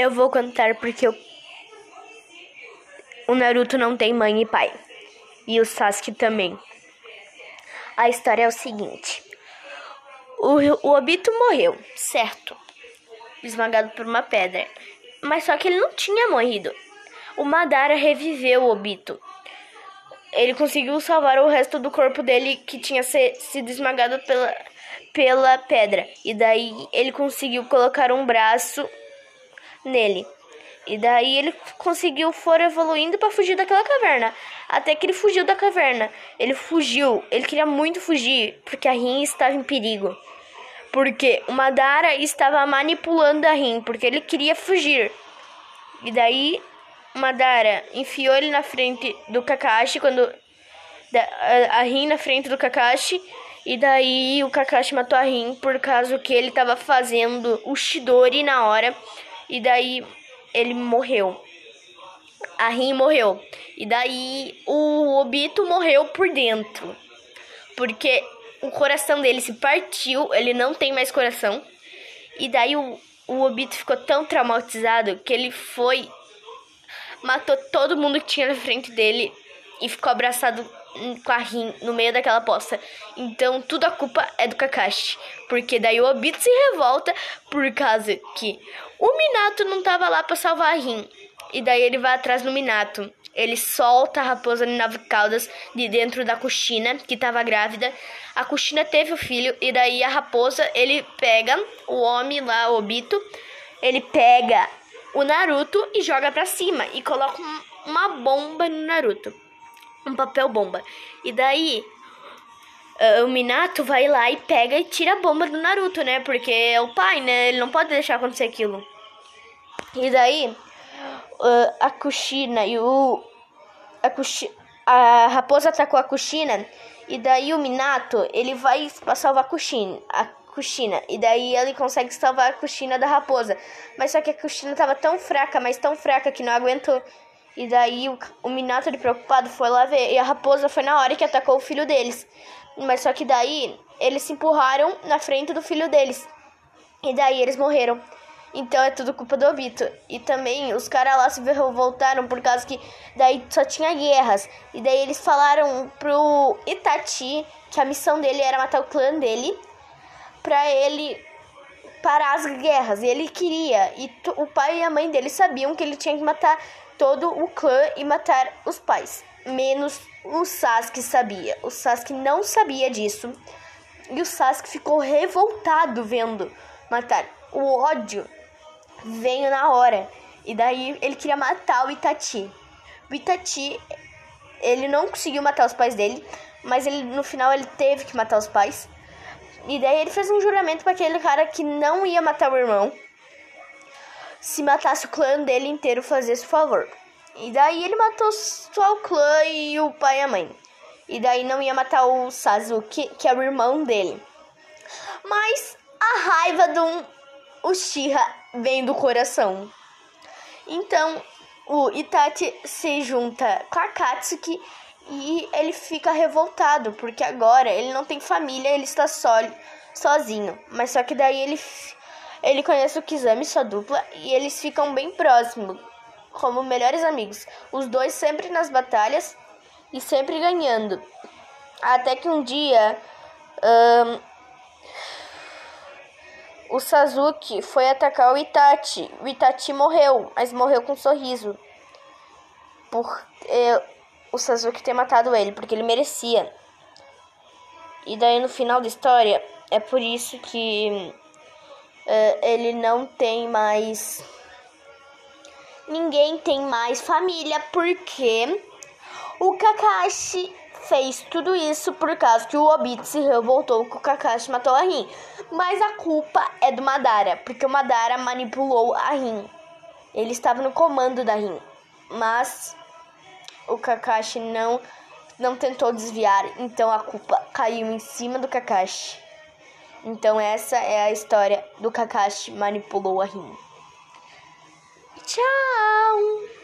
Eu vou contar porque eu... o Naruto não tem mãe e pai. E o Sasuke também. A história é o seguinte: o, o Obito morreu, certo? Esmagado por uma pedra. Mas só que ele não tinha morrido. O Madara reviveu o Obito. Ele conseguiu salvar o resto do corpo dele que tinha se, sido esmagado pela, pela pedra. E daí ele conseguiu colocar um braço nele. E daí ele conseguiu for evoluindo para fugir daquela caverna. Até que ele fugiu da caverna. Ele fugiu. Ele queria muito fugir porque a Rin estava em perigo. Porque o Madara estava manipulando a Rin porque ele queria fugir. E daí Madara enfiou ele na frente do Kakashi quando a Rin na frente do Kakashi e daí o Kakashi matou a Rin por causa que ele estava fazendo o Shidori na hora. E daí ele morreu. A Rin morreu. E daí o Obito morreu por dentro. Porque o coração dele se partiu, ele não tem mais coração. E daí o, o Obito ficou tão traumatizado que ele foi. Matou todo mundo que tinha na frente dele e ficou abraçado com a Rin no meio daquela poça. Então, tudo a culpa é do Kakashi. Porque daí o Obito se revolta por causa que o Minato não tava lá para salvar a Rin. E daí ele vai atrás do Minato. Ele solta a raposa de nove caudas de dentro da Kushina, que estava grávida. A Kushina teve o filho, e daí a raposa, ele pega o homem lá, o Obito, ele pega o Naruto e joga pra cima e coloca uma bomba no Naruto um papel bomba. E daí uh, o Minato vai lá e pega e tira a bomba do Naruto, né? Porque é o pai, né? Ele não pode deixar acontecer aquilo. E daí uh, a Kushina e o a, Kushi, a raposa atacou a Kushina e daí o Minato, ele vai pra salvar a Kushina, a Kushina. E daí ele consegue salvar a Kushina da raposa. Mas só que a Kushina tava tão fraca, mas tão fraca que não aguentou e daí o, o Minato, preocupado, foi lá ver. E a raposa foi na hora que atacou o filho deles. Mas só que daí eles se empurraram na frente do filho deles. E daí eles morreram. Então é tudo culpa do Obito. E também os caras lá se voltaram por causa que daí só tinha guerras. E daí eles falaram pro Itachi que a missão dele era matar o clã dele. Pra ele parar as guerras. E ele queria. E o pai e a mãe dele sabiam que ele tinha que matar todo o clã e matar os pais. Menos o Sasuke sabia. O Sasuke não sabia disso. E o Sasuke ficou revoltado vendo matar. O ódio veio na hora. E daí ele queria matar o Itachi. O Itachi, ele não conseguiu matar os pais dele, mas ele no final ele teve que matar os pais. E daí ele fez um juramento para aquele cara que não ia matar o irmão se matasse o clã dele inteiro fazesse o favor. E daí ele matou só o clã e o pai e a mãe. E daí não ia matar o Sasuke, que é o irmão dele. Mas a raiva do Uchiha vem do coração. Então o Itachi se junta com a Katsuki e ele fica revoltado, porque agora ele não tem família, ele está só, sozinho. Mas só que daí ele ele conhece o Kizami, sua dupla, e eles ficam bem próximos, como melhores amigos. Os dois sempre nas batalhas e sempre ganhando. Até que um dia um, o Sasuke foi atacar o Itachi. O Itachi morreu, mas morreu com um sorriso. Por eh, o Sasuke ter matado ele, porque ele merecia. E daí no final da história, é por isso que uh, ele não tem mais. Ninguém tem mais família porque o Kakashi fez tudo isso por causa que o Obito se revoltou que o Kakashi matou a Rin. Mas a culpa é do Madara, porque o Madara manipulou a Rin. Ele estava no comando da Rin. Mas o Kakashi não não tentou desviar, então a culpa caiu em cima do Kakashi. Então essa é a história do Kakashi manipulou a Rin. Tchau!